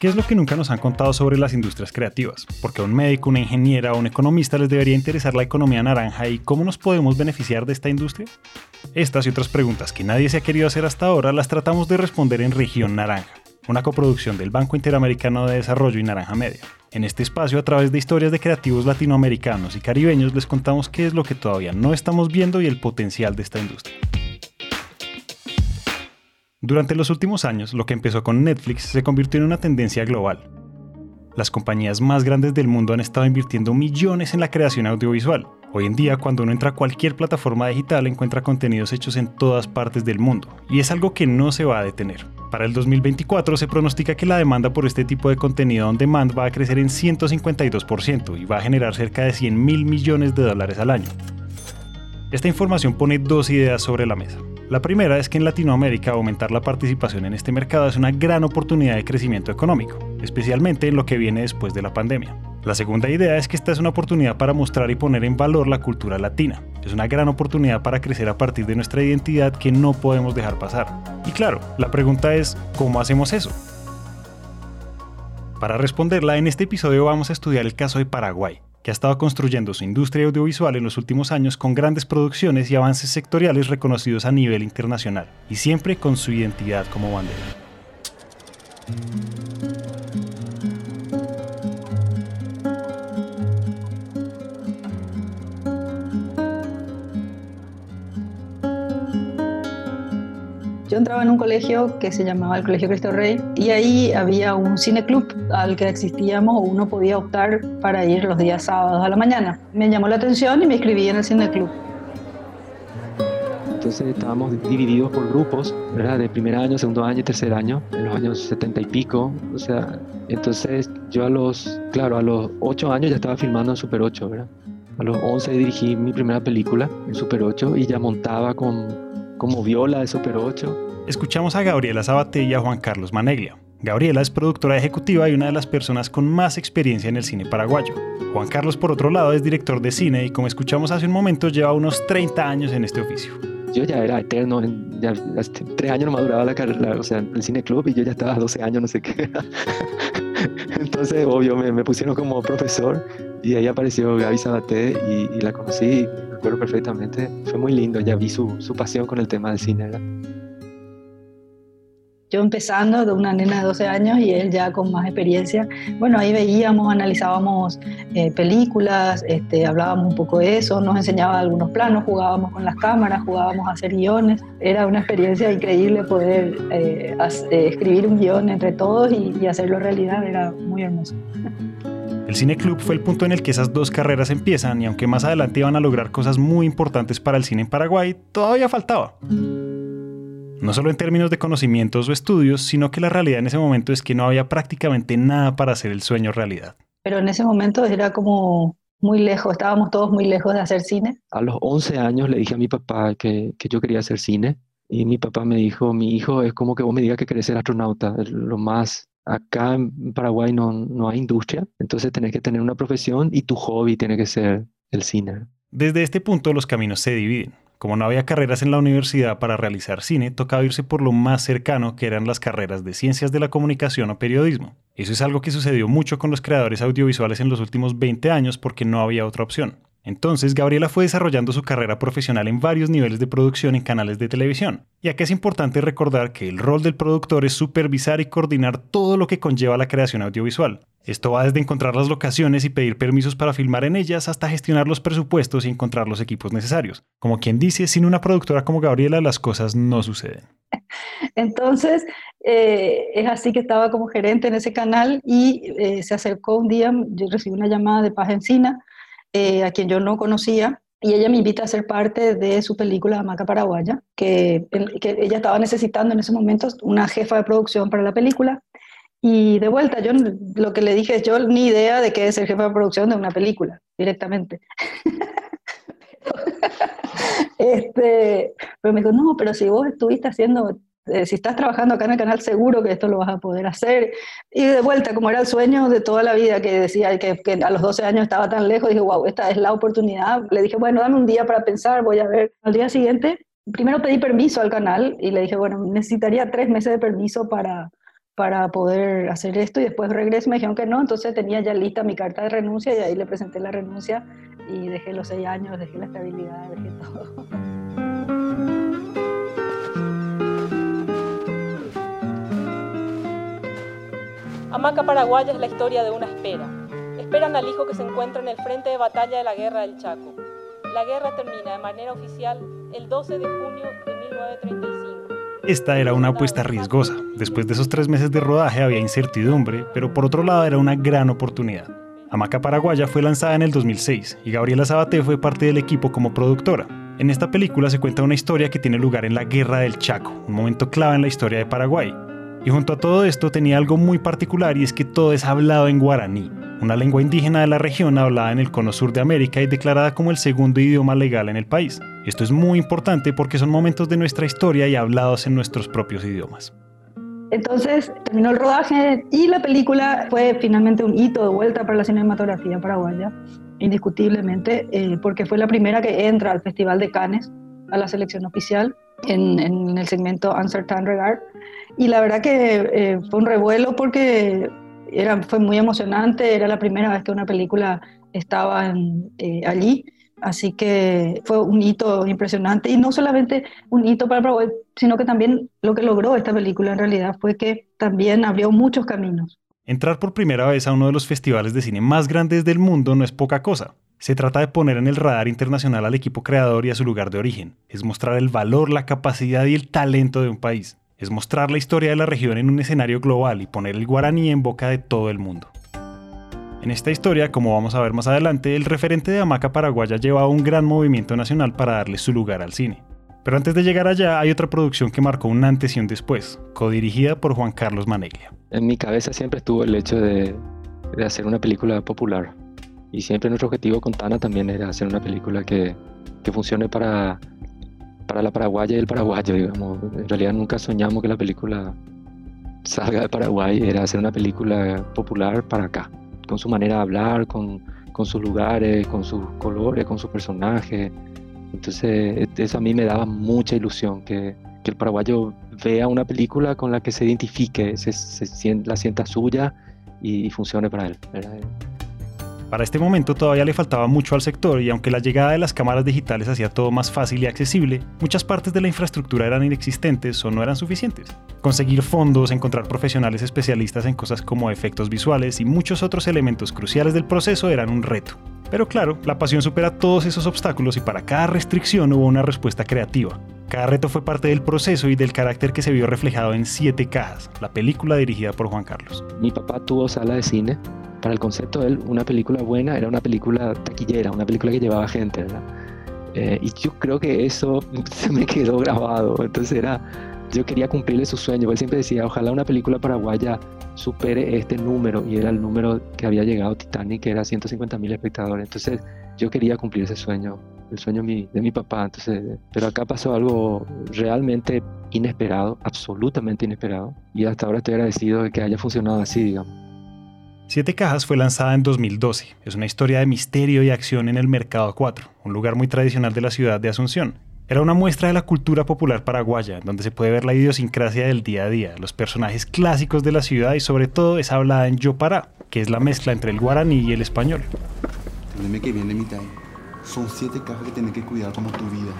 ¿Qué es lo que nunca nos han contado sobre las industrias creativas? Porque a un médico, una ingeniera o un economista les debería interesar la economía naranja y cómo nos podemos beneficiar de esta industria? Estas y otras preguntas que nadie se ha querido hacer hasta ahora las tratamos de responder en Región Naranja, una coproducción del Banco Interamericano de Desarrollo y Naranja Media. En este espacio, a través de historias de creativos latinoamericanos y caribeños, les contamos qué es lo que todavía no estamos viendo y el potencial de esta industria. Durante los últimos años, lo que empezó con Netflix se convirtió en una tendencia global. Las compañías más grandes del mundo han estado invirtiendo millones en la creación audiovisual. Hoy en día, cuando uno entra a cualquier plataforma digital, encuentra contenidos hechos en todas partes del mundo, y es algo que no se va a detener. Para el 2024 se pronostica que la demanda por este tipo de contenido on demand va a crecer en 152% y va a generar cerca de 100 mil millones de dólares al año. Esta información pone dos ideas sobre la mesa. La primera es que en Latinoamérica aumentar la participación en este mercado es una gran oportunidad de crecimiento económico, especialmente en lo que viene después de la pandemia. La segunda idea es que esta es una oportunidad para mostrar y poner en valor la cultura latina. Es una gran oportunidad para crecer a partir de nuestra identidad que no podemos dejar pasar. Y claro, la pregunta es, ¿cómo hacemos eso? Para responderla, en este episodio vamos a estudiar el caso de Paraguay, que ha estado construyendo su industria audiovisual en los últimos años con grandes producciones y avances sectoriales reconocidos a nivel internacional, y siempre con su identidad como bandera. Yo entraba en un colegio que se llamaba el Colegio Cristo Rey y ahí había un cineclub al que existíamos o uno podía optar para ir los días sábados a la mañana. Me llamó la atención y me inscribí en el cineclub. Entonces estábamos divididos por grupos, ¿verdad? De primer año, segundo año y tercer año, en los años setenta y pico. O sea, entonces yo a los, claro, a los ocho años ya estaba filmando en Super 8, ¿verdad? A los once dirigí mi primera película en Super 8 y ya montaba con como Viola de Super 8. Escuchamos a Gabriela Sabate y a Juan Carlos Maneglia. Gabriela es productora ejecutiva y una de las personas con más experiencia en el cine paraguayo. Juan Carlos, por otro lado, es director de cine y como escuchamos hace un momento, lleva unos 30 años en este oficio. Yo ya era eterno, ya tres años no maduraba la carrera, o sea, el cine club y yo ya estaba 12 años, no sé qué. Entonces, obvio, me, pusieron como profesor y ahí apareció Gaby Sabaté y, la conocí, me acuerdo perfectamente. Fue muy lindo, ya vi su, su pasión con el tema del cine. ¿verdad? yo empezando de una nena de 12 años y él ya con más experiencia. Bueno, ahí veíamos, analizábamos eh, películas, este, hablábamos un poco de eso, nos enseñaba algunos planos, jugábamos con las cámaras, jugábamos a hacer guiones. Era una experiencia increíble poder eh, eh, escribir un guion entre todos y, y hacerlo realidad, era muy hermoso. El Cine Club fue el punto en el que esas dos carreras empiezan y aunque más adelante iban a lograr cosas muy importantes para el cine en Paraguay, todavía faltaba no solo en términos de conocimientos o estudios, sino que la realidad en ese momento es que no había prácticamente nada para hacer el sueño realidad. Pero en ese momento era como muy lejos, estábamos todos muy lejos de hacer cine. A los 11 años le dije a mi papá que, que yo quería hacer cine y mi papá me dijo, mi hijo es como que vos me digas que querés ser astronauta, lo más... Acá en Paraguay no, no hay industria, entonces tenés que tener una profesión y tu hobby tiene que ser el cine. Desde este punto los caminos se dividen. Como no había carreras en la universidad para realizar cine, tocaba irse por lo más cercano que eran las carreras de ciencias de la comunicación o periodismo. Eso es algo que sucedió mucho con los creadores audiovisuales en los últimos 20 años porque no había otra opción. Entonces, Gabriela fue desarrollando su carrera profesional en varios niveles de producción en canales de televisión. Y aquí es importante recordar que el rol del productor es supervisar y coordinar todo lo que conlleva la creación audiovisual. Esto va desde encontrar las locaciones y pedir permisos para filmar en ellas hasta gestionar los presupuestos y encontrar los equipos necesarios. Como quien dice, sin una productora como Gabriela las cosas no suceden. Entonces, eh, es así que estaba como gerente en ese canal y eh, se acercó un día, yo recibí una llamada de Paz Encina, eh, a quien yo no conocía, y ella me invita a ser parte de su película Maca Paraguaya, que, que, ella estaba necesitando en ese momento una jefa de producción para la película. Y de vuelta, yo lo que le dije es, yo ni idea de qué es el jefe de producción de una película, directamente. este, pero me dijo, no, pero si vos estuviste haciendo eh, si estás trabajando acá en el canal, seguro que esto lo vas a poder hacer. Y de vuelta, como era el sueño de toda la vida, que decía que, que, a los 12 años estaba tan lejos, dije, wow, esta es la oportunidad. Le dije, bueno, dame un día para pensar, voy a ver. Al día siguiente, primero pedí permiso al canal y le dije, bueno, necesitaría tres meses de permiso para, para poder hacer esto y después regreso me dijeron que no, entonces tenía ya lista mi carta de renuncia y ahí le presenté la renuncia y dejé los seis años, dejé la estabilidad, dejé todo. Hamaca Paraguaya es la historia de una espera. Esperan al hijo que se encuentra en el frente de batalla de la guerra del Chaco. La guerra termina de manera oficial el 12 de junio de 1935. Esta era una apuesta riesgosa. Después de esos tres meses de rodaje había incertidumbre, pero por otro lado era una gran oportunidad. Hamaca Paraguaya fue lanzada en el 2006 y Gabriela Sabaté fue parte del equipo como productora. En esta película se cuenta una historia que tiene lugar en la Guerra del Chaco, un momento clave en la historia de Paraguay. Y junto a todo esto tenía algo muy particular y es que todo es hablado en guaraní, una lengua indígena de la región hablada en el cono sur de América y declarada como el segundo idioma legal en el país. Esto es muy importante porque son momentos de nuestra historia y hablados en nuestros propios idiomas. Entonces terminó el rodaje y la película fue finalmente un hito de vuelta para la cinematografía paraguaya, indiscutiblemente, eh, porque fue la primera que entra al Festival de Cannes, a la selección oficial, en, en el segmento Uncertain Regard. Y la verdad que eh, fue un revuelo porque era, fue muy emocionante, era la primera vez que una película estaba eh, allí, así que fue un hito impresionante y no solamente un hito para Paraguay, sino que también lo que logró esta película en realidad fue que también abrió muchos caminos. Entrar por primera vez a uno de los festivales de cine más grandes del mundo no es poca cosa. Se trata de poner en el radar internacional al equipo creador y a su lugar de origen. Es mostrar el valor, la capacidad y el talento de un país es mostrar la historia de la región en un escenario global y poner el guaraní en boca de todo el mundo. En esta historia, como vamos a ver más adelante, el referente de Hamaca Paraguaya lleva un gran movimiento nacional para darle su lugar al cine. Pero antes de llegar allá hay otra producción que marcó un antes y un después, codirigida por Juan Carlos Maneglia. En mi cabeza siempre estuvo el hecho de, de hacer una película popular. Y siempre nuestro objetivo con Tana también era hacer una película que, que funcione para para la paraguaya y el paraguayo, digamos. En realidad nunca soñamos que la película salga de Paraguay, era hacer una película popular para acá, con su manera de hablar, con, con sus lugares, con sus colores, con sus personajes. Entonces, eso a mí me daba mucha ilusión, que, que el paraguayo vea una película con la que se identifique, se, se, la sienta suya y, y funcione para él. Para este momento todavía le faltaba mucho al sector y aunque la llegada de las cámaras digitales hacía todo más fácil y accesible, muchas partes de la infraestructura eran inexistentes o no eran suficientes. Conseguir fondos, encontrar profesionales especialistas en cosas como efectos visuales y muchos otros elementos cruciales del proceso eran un reto. Pero claro, la pasión supera todos esos obstáculos y para cada restricción hubo una respuesta creativa. Cada reto fue parte del proceso y del carácter que se vio reflejado en Siete Cajas, la película dirigida por Juan Carlos. Mi papá tuvo sala de cine para el concepto de él, una película buena era una película taquillera, una película que llevaba gente, ¿verdad? Eh, y yo creo que eso se me quedó grabado. Entonces era, yo quería cumplirle su sueño. Él siempre decía, ojalá una película paraguaya supere este número. Y era el número que había llegado Titanic, que era 150 mil espectadores. Entonces yo quería cumplir ese sueño, el sueño de mi papá. Entonces, pero acá pasó algo realmente inesperado, absolutamente inesperado. Y hasta ahora estoy agradecido de que haya funcionado así, digamos. Siete Cajas fue lanzada en 2012. Es una historia de misterio y acción en el Mercado 4, un lugar muy tradicional de la ciudad de Asunción. Era una muestra de la cultura popular paraguaya, donde se puede ver la idiosincrasia del día a día, los personajes clásicos de la ciudad y sobre todo es hablada en Yopará, que es la mezcla entre el guaraní y el español. que viene mi Son siete cajas que tienes que cuidar como tu vida.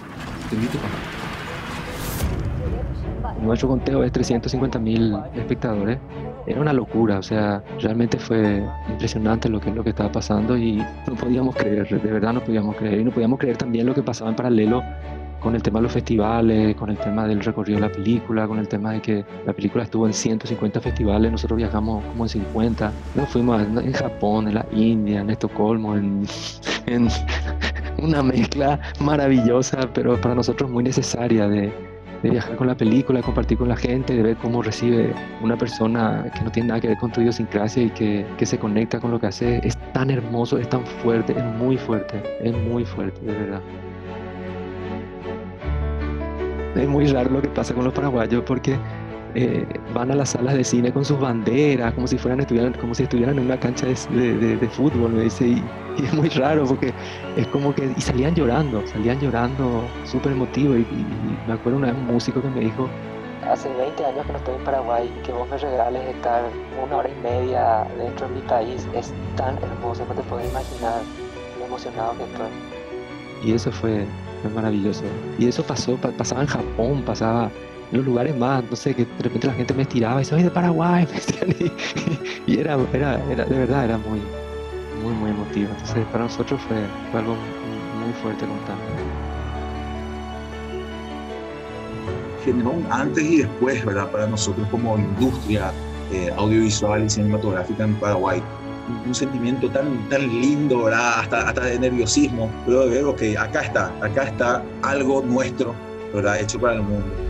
Nuestro conteo es 350 mil espectadores era una locura, o sea, realmente fue impresionante lo que, lo que estaba pasando y no podíamos creer, de verdad no podíamos creer. Y no podíamos creer también lo que pasaba en paralelo con el tema de los festivales, con el tema del recorrido de la película, con el tema de que la película estuvo en 150 festivales, nosotros viajamos como en 50, nos fuimos en Japón, en la India, en Estocolmo, en, en una mezcla maravillosa, pero para nosotros muy necesaria de, de viajar con la película, de compartir con la gente, de ver cómo recibe una persona que no tiene nada que ver con tu idiosincrasia y que, que se conecta con lo que hace. Es tan hermoso, es tan fuerte, es muy fuerte, es muy fuerte, de verdad. Es muy raro lo que pasa con los paraguayos porque eh, van a las salas de cine con sus banderas, como si fueran estuvieran, como si estuvieran en una cancha de, de, fútbol, me dice, y, es muy raro porque es como que, y salían llorando, salían llorando súper emotivos, y, me acuerdo una vez un músico que me dijo hace 20 años que no estoy en Paraguay y que vos me regales estar una hora y media dentro de mi país es tan hermoso, no te puedes imaginar lo emocionado que estoy. Y eso fue, maravilloso. Y eso pasó, pasaba en Japón, pasaba los lugares más, no sé, que de repente la gente me estiraba y soy de Paraguay, y, era, era, era, de verdad, era muy, muy, muy emotivo. Entonces, para nosotros fue, fue algo muy fuerte contar. Generó un antes y después, ¿verdad? Para nosotros como industria eh, audiovisual y cinematográfica en Paraguay. Un sentimiento tan, tan lindo, ¿verdad? Hasta, hasta de nerviosismo, pero de ver, que acá está, acá está algo nuestro, ¿verdad? Hecho para el mundo.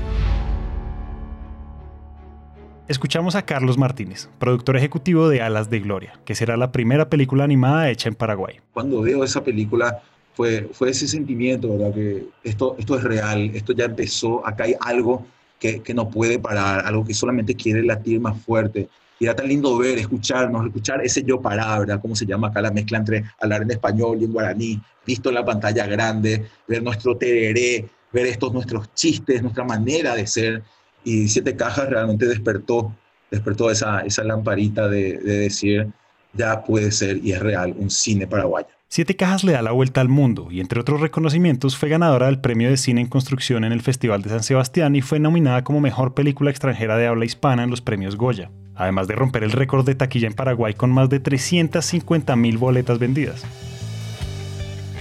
Escuchamos a Carlos Martínez, productor ejecutivo de Alas de Gloria, que será la primera película animada hecha en Paraguay. Cuando veo esa película fue, fue ese sentimiento, ¿verdad? Que esto, esto es real, esto ya empezó, acá hay algo que, que no puede parar, algo que solamente quiere latir más fuerte. Y era tan lindo ver, escucharnos, escuchar ese yo pará, ¿verdad? ¿Cómo se llama acá la mezcla entre hablar en español y en guaraní? Visto en la pantalla grande, ver nuestro tereré, ver estos nuestros chistes, nuestra manera de ser y Siete Cajas realmente despertó, despertó esa, esa lamparita de, de decir, ya puede ser y es real un cine paraguayo. Siete Cajas le da la vuelta al mundo y entre otros reconocimientos fue ganadora del Premio de Cine en Construcción en el Festival de San Sebastián y fue nominada como Mejor Película Extranjera de Habla Hispana en los Premios Goya, además de romper el récord de taquilla en Paraguay con más de 350.000 boletas vendidas.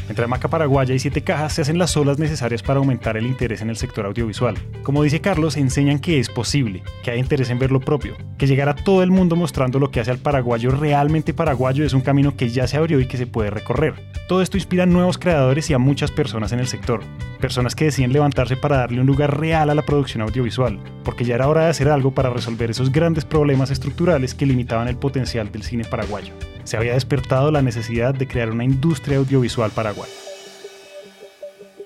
Entre Maca Paraguaya y Siete Cajas se hacen las olas necesarias para aumentar el interés en el sector audiovisual. Como dice Carlos, enseñan que es posible, que hay interés en ver lo propio, que llegar a todo el mundo mostrando lo que hace al paraguayo realmente paraguayo es un camino que ya se abrió y que se puede recorrer. Todo esto inspira a nuevos creadores y a muchas personas en el sector, personas que deciden levantarse para darle un lugar real a la producción audiovisual, porque ya era hora de hacer algo para resolver esos grandes problemas estructurales que limitaban el potencial del cine paraguayo se había despertado la necesidad de crear una industria audiovisual paraguaya.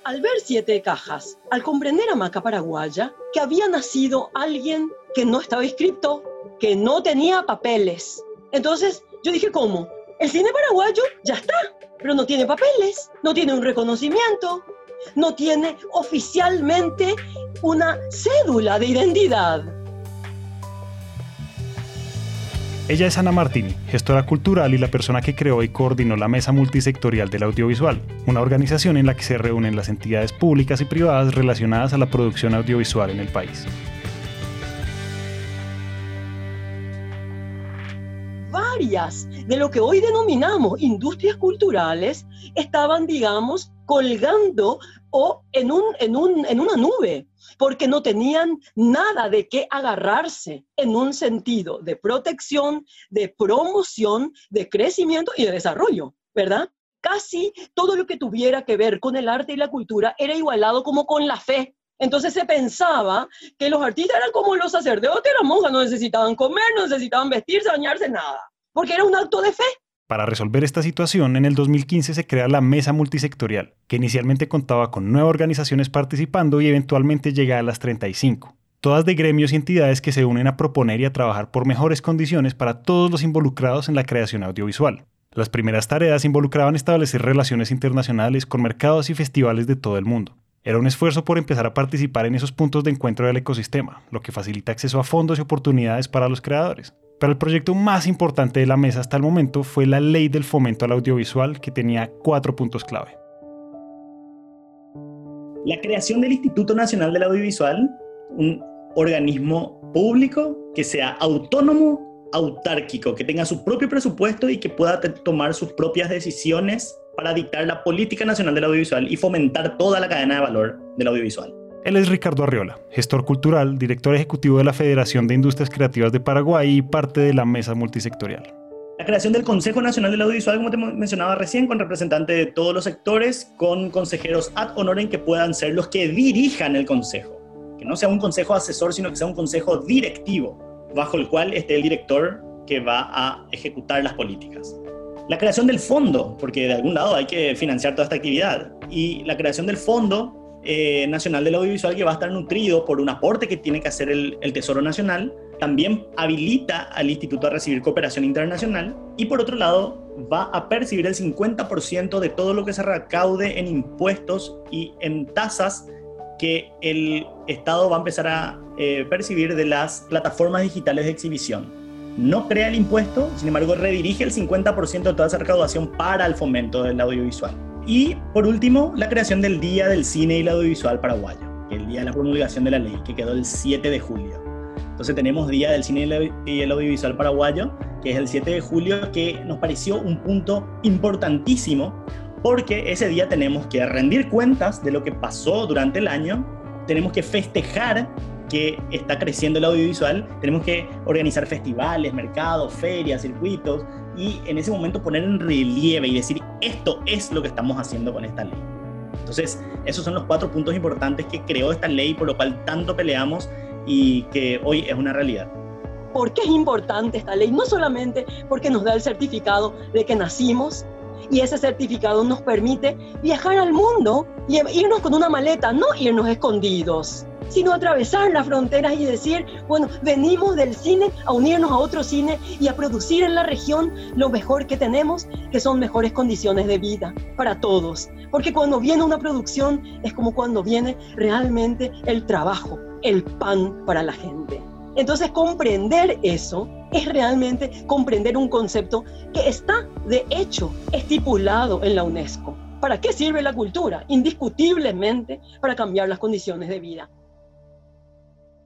Al ver siete cajas, al comprender a Maca Paraguaya, que había nacido alguien que no estaba inscrito, que no tenía papeles. Entonces yo dije, ¿cómo? El cine paraguayo ya está, pero no tiene papeles, no tiene un reconocimiento, no tiene oficialmente una cédula de identidad. Ella es Ana Martini, gestora cultural y la persona que creó y coordinó la Mesa Multisectorial del Audiovisual, una organización en la que se reúnen las entidades públicas y privadas relacionadas a la producción audiovisual en el país. Varias de lo que hoy denominamos industrias culturales estaban, digamos, colgando o en, un, en, un, en una nube porque no tenían nada de qué agarrarse en un sentido de protección, de promoción, de crecimiento y de desarrollo, ¿verdad? Casi todo lo que tuviera que ver con el arte y la cultura era igualado como con la fe. Entonces se pensaba que los artistas eran como los sacerdotes, las monjas no necesitaban comer, no necesitaban vestirse, bañarse, nada, porque era un acto de fe. Para resolver esta situación, en el 2015 se crea la Mesa Multisectorial, que inicialmente contaba con nueve organizaciones participando y eventualmente llega a las 35, todas de gremios y entidades que se unen a proponer y a trabajar por mejores condiciones para todos los involucrados en la creación audiovisual. Las primeras tareas involucraban establecer relaciones internacionales con mercados y festivales de todo el mundo. Era un esfuerzo por empezar a participar en esos puntos de encuentro del ecosistema, lo que facilita acceso a fondos y oportunidades para los creadores. Pero el proyecto más importante de la mesa hasta el momento fue la Ley del Fomento al Audiovisual, que tenía cuatro puntos clave. La creación del Instituto Nacional del Audiovisual, un organismo público que sea autónomo, autárquico, que tenga su propio presupuesto y que pueda tomar sus propias decisiones para dictar la política nacional del audiovisual y fomentar toda la cadena de valor del audiovisual. Él es Ricardo Arriola, gestor cultural, director ejecutivo de la Federación de Industrias Creativas de Paraguay y parte de la mesa multisectorial. La creación del Consejo Nacional del Audiovisual, como te mencionaba recién, con representantes de todos los sectores, con consejeros ad honorem que puedan ser los que dirijan el consejo. Que no sea un consejo asesor, sino que sea un consejo directivo, bajo el cual esté el director que va a ejecutar las políticas. La creación del fondo, porque de algún lado hay que financiar toda esta actividad. Y la creación del fondo eh, Nacional del Audiovisual que va a estar nutrido por un aporte que tiene que hacer el, Tesoro Nacional, también habilita al instituto a recibir cooperación internacional y por otro lado va a percibir el 50% de todo lo que se recaude en impuestos y en tasas que el Estado va a empezar a eh, percibir de las plataformas digitales de exhibición. No crea el impuesto, sin embargo redirige el 50% de toda esa recaudación para el fomento del audiovisual. Y por último, la creación del Día del Cine y el Audiovisual Paraguayo, el día de la promulgación de la ley, que quedó el 7 de julio. Entonces tenemos Día del Cine y el Audiovisual Paraguayo, que es el 7 de julio, que nos pareció un punto importantísimo porque ese día tenemos que rendir cuentas de lo que pasó durante el año, tenemos que festejar que está creciendo el audiovisual, tenemos que organizar festivales, mercados, ferias, circuitos y en ese momento poner en relieve y decir esto es lo que estamos haciendo con esta ley. Entonces, esos son los cuatro puntos importantes que creó esta ley, por lo cual tanto peleamos y que hoy es una realidad. ¿Por qué es importante esta ley? No solamente porque nos da el certificado de que nacimos y ese certificado nos permite viajar al mundo y irnos con una maleta, no irnos escondidos sino atravesar las fronteras y decir, bueno, venimos del cine a unirnos a otro cine y a producir en la región lo mejor que tenemos, que son mejores condiciones de vida para todos. Porque cuando viene una producción es como cuando viene realmente el trabajo, el pan para la gente. Entonces comprender eso es realmente comprender un concepto que está de hecho estipulado en la UNESCO. ¿Para qué sirve la cultura? Indiscutiblemente para cambiar las condiciones de vida.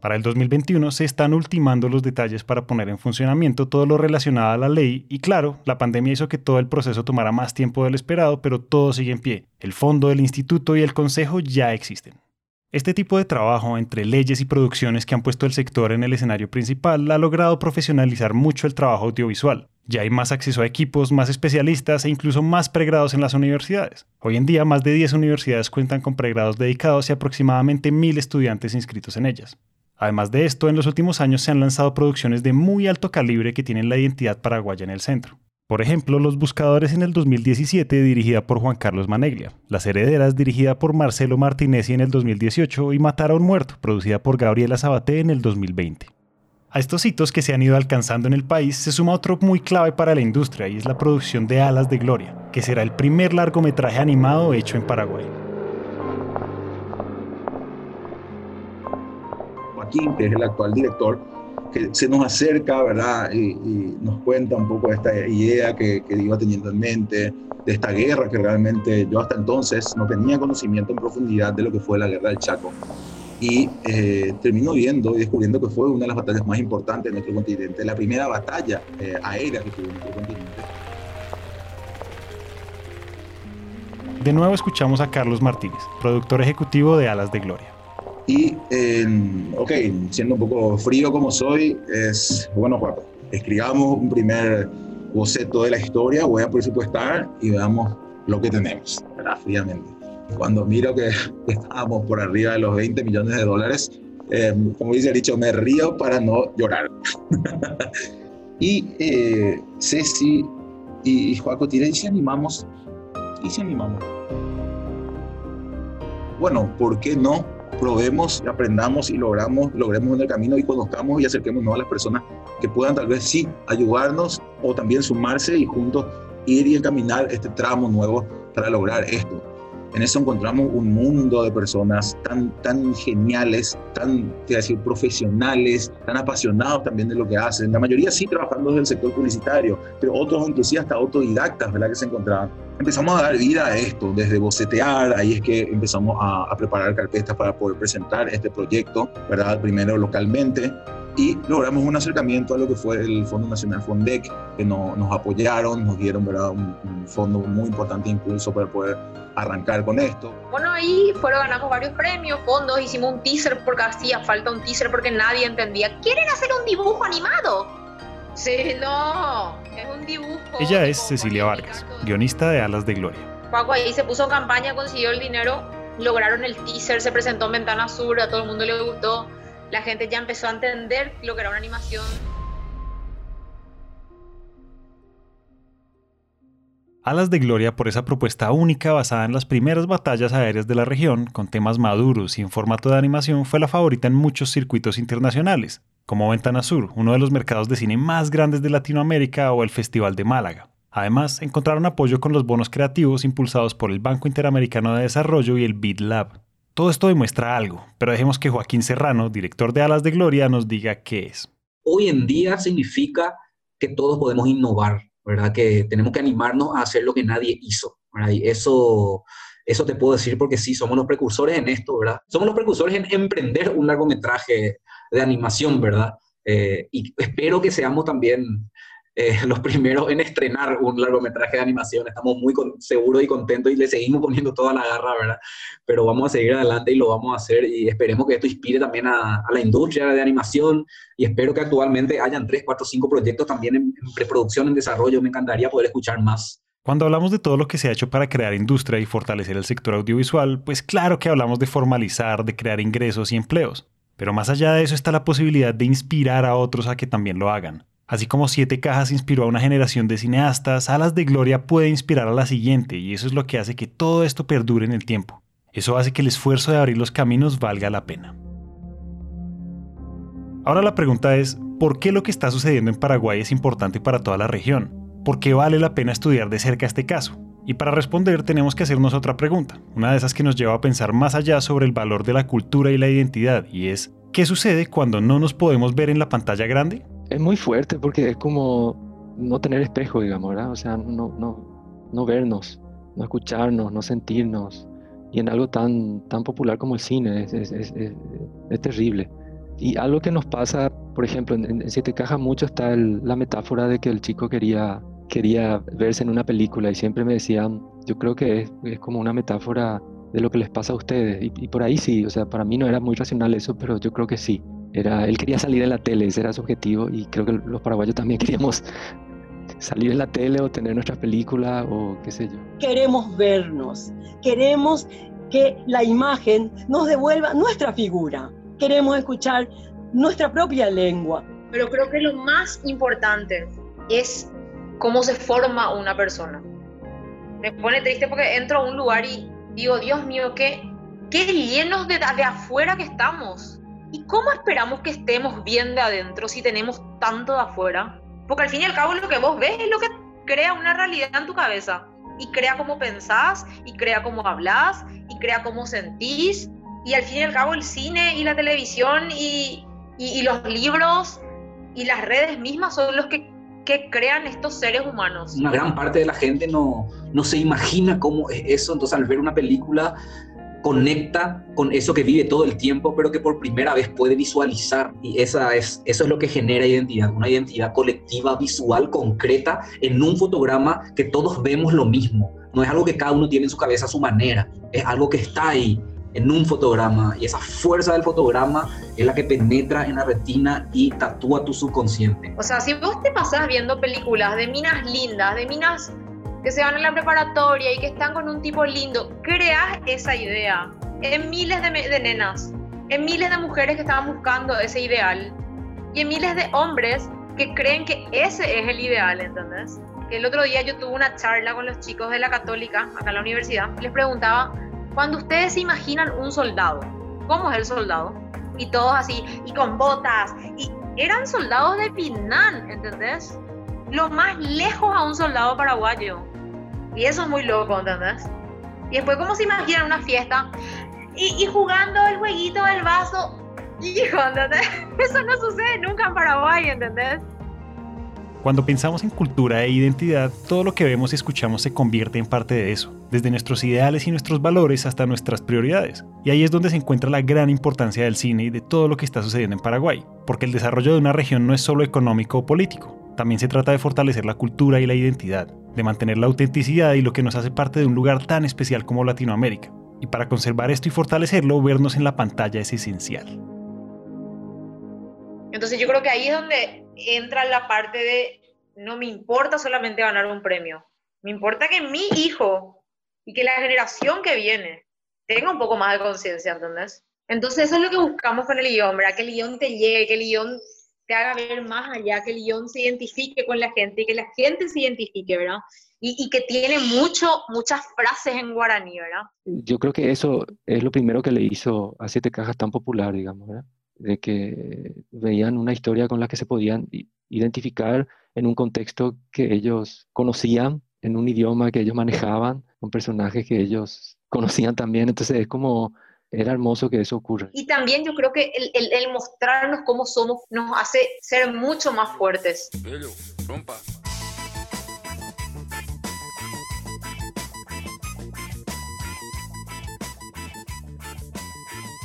Para el 2021 se están ultimando los detalles para poner en funcionamiento todo lo relacionado a la ley y claro, la pandemia hizo que todo el proceso tomara más tiempo del esperado, pero todo sigue en pie. El fondo, el instituto y el consejo ya existen. Este tipo de trabajo entre leyes y producciones que han puesto el sector en el escenario principal ha logrado profesionalizar mucho el trabajo audiovisual. Ya hay más acceso a equipos, más especialistas e incluso más pregrados en las universidades. Hoy en día, más de 10 universidades cuentan con pregrados dedicados y aproximadamente 1.000 estudiantes inscritos en ellas. Además de esto, en los últimos años se han lanzado producciones de muy alto calibre que tienen la identidad paraguaya en el centro. Por ejemplo, Los Buscadores en el 2017 dirigida por Juan Carlos Maneglia, Las Herederas dirigida por Marcelo Martinezzi en el 2018 y Matar a un Muerto producida por Gabriela Sabaté en el 2020. A estos hitos que se han ido alcanzando en el país se suma otro muy clave para la industria y es la producción de Alas de Gloria, que será el primer largometraje animado hecho en Paraguay. Joaquín, que es el actual director, que se nos acerca, ¿verdad? Y, nos cuenta un poco esta idea que, que, iba teniendo en mente, de esta guerra que realmente yo hasta entonces no tenía conocimiento en profundidad de lo que fue la guerra del Chaco. Y eh, termino viendo y descubriendo que fue una de las batallas más importantes de nuestro continente, la primera batalla eh, aérea que tuvo nuestro continente. De nuevo escuchamos a Carlos Martínez, productor ejecutivo de Alas de Gloria. Y, ok, siendo un poco frío como soy, es, bueno, Juan, escribamos un primer boceto de la historia, voy a presupuestar y veamos lo que tenemos, ¿verdad? Fríamente. Cuando miro que estábamos por arriba de los 20 millones de dólares, eh, como dice el dicho, me río para no llorar. y eh, Ceci y, y Joaco Tire, ¿y si animamos? ¿Y si animamos? Bueno, ¿por qué no? Probemos, aprendamos y logramos, logremos en el camino y conozcamos y acerquémonos a las personas que puedan tal vez sí ayudarnos o también sumarse y juntos ir y encaminar este tramo nuevo para lograr esto. En eso encontramos un mundo de personas tan, tan geniales, tan, decir, profesionales, tan apasionados también de lo que hacen. La mayoría sí trabajando desde el sector publicitario, pero otros inclusive hasta autodidactas, ¿verdad? Que se encontraban. Empezamos a dar vida a esto, desde bocetear, ahí es que empezamos a, a preparar carpetas para poder presentar este proyecto, ¿verdad? Primero localmente, y logramos un acercamiento a lo que fue el Fondo Nacional Fondec, que nos apoyaron, nos dieron ¿verdad? Un, un, fondo muy importante impulso para poder arrancar con esto. Bueno, ahí fueron, ganamos varios premios, fondos, hicimos un teaser porque hacía falta un teaser porque nadie entendía. ¿Quieren hacer un dibujo animado? Sí, no, es un dibujo. Ella es Cecilia Vargas, guionista de Alas de Gloria. Paco ahí se puso en campaña, consiguió el dinero, lograron el teaser, se presentó en Ventana Sur, a todo el mundo le gustó la gente ya empezó a entender lo que era una animación. Alas de Gloria por esa propuesta única basada en las primeras batallas aéreas de la región, con temas maduros y en formato de animación, fue la favorita en muchos circuitos internacionales, como Ventana Sur, uno de los mercados de cine más grandes de Latinoamérica o el Festival de Málaga. Además, encontraron apoyo con los bonos creativos impulsados por el Banco Interamericano de Desarrollo y el BID Lab. Todo esto demuestra algo, pero dejemos que Joaquín Serrano, director de Alas de Gloria, nos diga qué es. Hoy en día significa que todos podemos innovar, ¿verdad? Que tenemos que animarnos a hacer lo que nadie hizo, ¿verdad? Y eso, eso te puedo decir porque sí, somos los precursores en esto, ¿verdad? Somos los precursores en emprender un largometraje de animación, ¿verdad? Eh, y espero que seamos también eh, los primeros en estrenar un largometraje de animación. Estamos muy seguros y contentos y le seguimos poniendo toda la garra, ¿verdad? Pero vamos a seguir adelante y lo vamos a hacer y esperemos que esto inspire también a, la industria de animación y espero que actualmente hayan 3, 4, 5 proyectos también en, en preproducción, en desarrollo. Me encantaría poder escuchar más. Cuando hablamos de todo lo que se ha hecho para crear industria y fortalecer el sector audiovisual, pues claro que hablamos de formalizar, de crear ingresos y empleos. Pero más allá de eso está la posibilidad de inspirar a otros a que también lo hagan. Así como Siete Cajas inspiró a una generación de cineastas, Alas de Gloria puede inspirar a la siguiente y eso es lo que hace que todo esto perdure en el tiempo. Eso hace que el esfuerzo de abrir los caminos valga la pena. Ahora la pregunta es, ¿por qué lo que está sucediendo en Paraguay es importante para toda la región? ¿Por qué vale la pena estudiar de cerca este caso? Y para responder tenemos que hacernos otra pregunta, una de esas que nos lleva a pensar más allá sobre el valor de la cultura y la identidad, y es, ¿qué sucede cuando no nos podemos ver en la pantalla grande? Es muy fuerte porque es como no tener espejo, digamos, ¿verdad? O sea, no, no, no vernos, no escucharnos, no sentirnos. Y en algo tan, tan popular como el cine, es, es, es, es terrible. Y algo que nos pasa, por ejemplo, en, Siete Cajas mucho está la metáfora de que el chico quería, quería verse en una película y siempre me decían, yo creo que es, como una metáfora de lo que les pasa a ustedes. Y, y, por ahí sí, o sea, para mí no era muy racional eso, pero yo creo que sí. Era, él quería salir en la tele, ese era su objetivo y creo que los paraguayos también queríamos salir en la tele o tener nuestra película o qué sé yo. Queremos vernos, queremos que la imagen nos devuelva nuestra figura, queremos escuchar nuestra propia lengua. Pero creo que lo más importante es cómo se forma una persona. Me pone triste porque entro a un lugar y digo, Dios mío, qué, qué llenos de, de afuera que estamos ¿Y cómo esperamos que estemos bien de adentro si tenemos tanto de afuera? Porque al fin y al cabo lo que vos ves es lo que crea una realidad en tu cabeza. Y crea cómo pensás, y crea cómo hablas, y crea cómo sentís. Y al fin y al cabo el cine y la televisión y, y, los libros y las redes mismas son los que, que, crean estos seres humanos. Una gran parte de la gente no, no se imagina cómo es eso, entonces al ver una película conecta con eso que vive todo el tiempo, pero que por primera vez puede visualizar. Y esa es, eso es lo que genera identidad, una identidad colectiva, visual, concreta, en un fotograma que todos vemos lo mismo. No es algo que cada uno tiene en su cabeza a su manera, es algo que está ahí en un fotograma y esa fuerza del fotograma es la que penetra en la retina y tatúa tu subconsciente. O sea, si vos te pasás viendo películas de minas lindas, de minas que se van a la preparatoria y que están con un tipo lindo, creas esa idea en miles de, nenas, en miles de mujeres que estaban buscando ese ideal y en miles de hombres que creen que ese es el ideal, ¿entendés? El otro día yo tuve una charla con los chicos de la católica, acá en la universidad, les preguntaba, cuando ustedes se imaginan un soldado, ¿cómo es el soldado? Y todos así, y con botas, y eran soldados de Pinán, ¿entendés? Lo más lejos a un soldado paraguayo. Y eso es muy loco, ¿entendés? Y después, ¿cómo se imagina una fiesta? Y, jugando el jueguito del vaso. Hijo, ¿entendés? Eso no sucede nunca en Paraguay, ¿entendés? Cuando pensamos en cultura e identidad, todo lo que vemos y escuchamos se convierte en parte de eso, desde nuestros ideales y nuestros valores hasta nuestras prioridades. Y ahí es donde se encuentra la gran importancia del cine y de todo lo que está sucediendo en Paraguay, porque el desarrollo de una región no es solo económico o político, también se trata de fortalecer la cultura y la identidad, de mantener la autenticidad y lo que nos hace parte de un lugar tan especial como Latinoamérica. Y para conservar esto y fortalecerlo, vernos en la pantalla es esencial. Entonces yo creo que ahí es donde entra la parte de no me importa solamente ganar un premio, me importa que mi hijo y que la generación que viene tenga un poco más de conciencia, ¿entendés? Entonces eso es lo que buscamos con el guion, ¿verdad? Que el guion te llegue, que el guion te haga ver más allá, que el guion se identifique con la gente y que la gente se identifique, ¿verdad? Y, que tiene mucho, muchas frases en guaraní, ¿verdad? Yo creo que eso es lo primero que le hizo a Siete Cajas tan popular, digamos, ¿verdad? De que veían una historia con la que se podían identificar en un contexto que ellos conocían, en un idioma que ellos manejaban, con personajes que ellos conocían también. Entonces es como Era hermoso que eso ocurra. Y también yo creo que el, el, el mostrarnos cómo somos nos hace ser mucho más fuertes.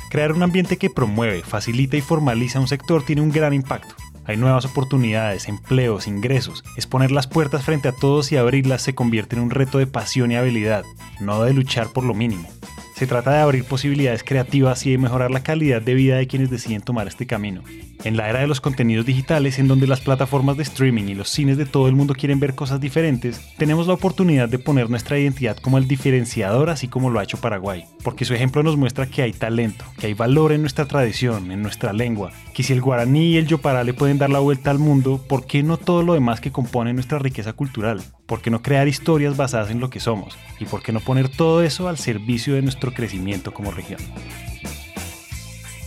Crear un ambiente que promueve, facilita y formaliza un sector tiene un gran impacto. Hay nuevas oportunidades, empleos, ingresos. Exponer las puertas frente a todos y abrirlas se convierte en un reto de pasión y habilidad, no de luchar por lo mínimo. Se trata de abrir posibilidades creativas y de mejorar la calidad de vida de quienes deciden tomar este camino. En la era de los contenidos digitales, en donde las plataformas de streaming y los cines de todo el mundo quieren ver cosas diferentes, tenemos la oportunidad de poner nuestra identidad como el diferenciador, así como lo ha hecho Paraguay, porque su ejemplo nos muestra que hay talento, que hay valor en nuestra tradición, en nuestra lengua, que si el guaraní y el yopará le pueden dar la vuelta al mundo, ¿por qué no todo lo demás que compone nuestra riqueza cultural? ¿Por qué no crear historias basadas en lo que somos? ¿Y por qué no poner todo eso al servicio de nuestro crecimiento como región?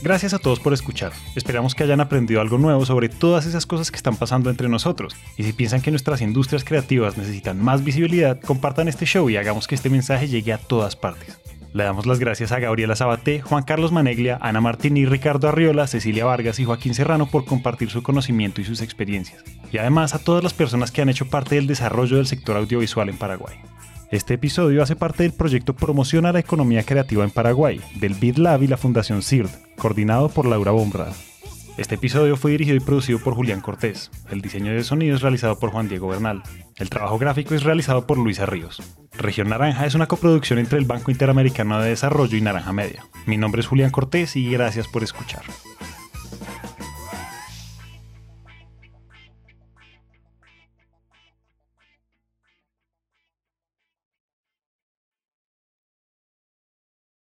Gracias a todos por escuchar. Esperamos que hayan aprendido algo nuevo sobre todas esas cosas que están pasando entre nosotros. Y si piensan que nuestras industrias creativas necesitan más visibilidad, compartan este show y hagamos que este mensaje llegue a todas partes. Le damos las gracias a Gabriela Sabaté, Juan Carlos Maneglia, Ana Martín y Ricardo Arriola, Cecilia Vargas y Joaquín Serrano por compartir su conocimiento y sus experiencias. Y además a todas las personas que han hecho parte del desarrollo del sector audiovisual en Paraguay. Este episodio hace parte del proyecto Promociona la Economía Creativa en Paraguay, del BitLab y la Fundación CIRD, coordinado por Laura Bombrad. Este episodio fue dirigido y producido por Julián Cortés. El diseño de sonido es realizado por Juan Diego Bernal. El trabajo gráfico es realizado por Luisa Ríos. Región Naranja es una coproducción entre el Banco Interamericano de Desarrollo y Naranja Media. Mi nombre es Julián Cortés y gracias por escuchar.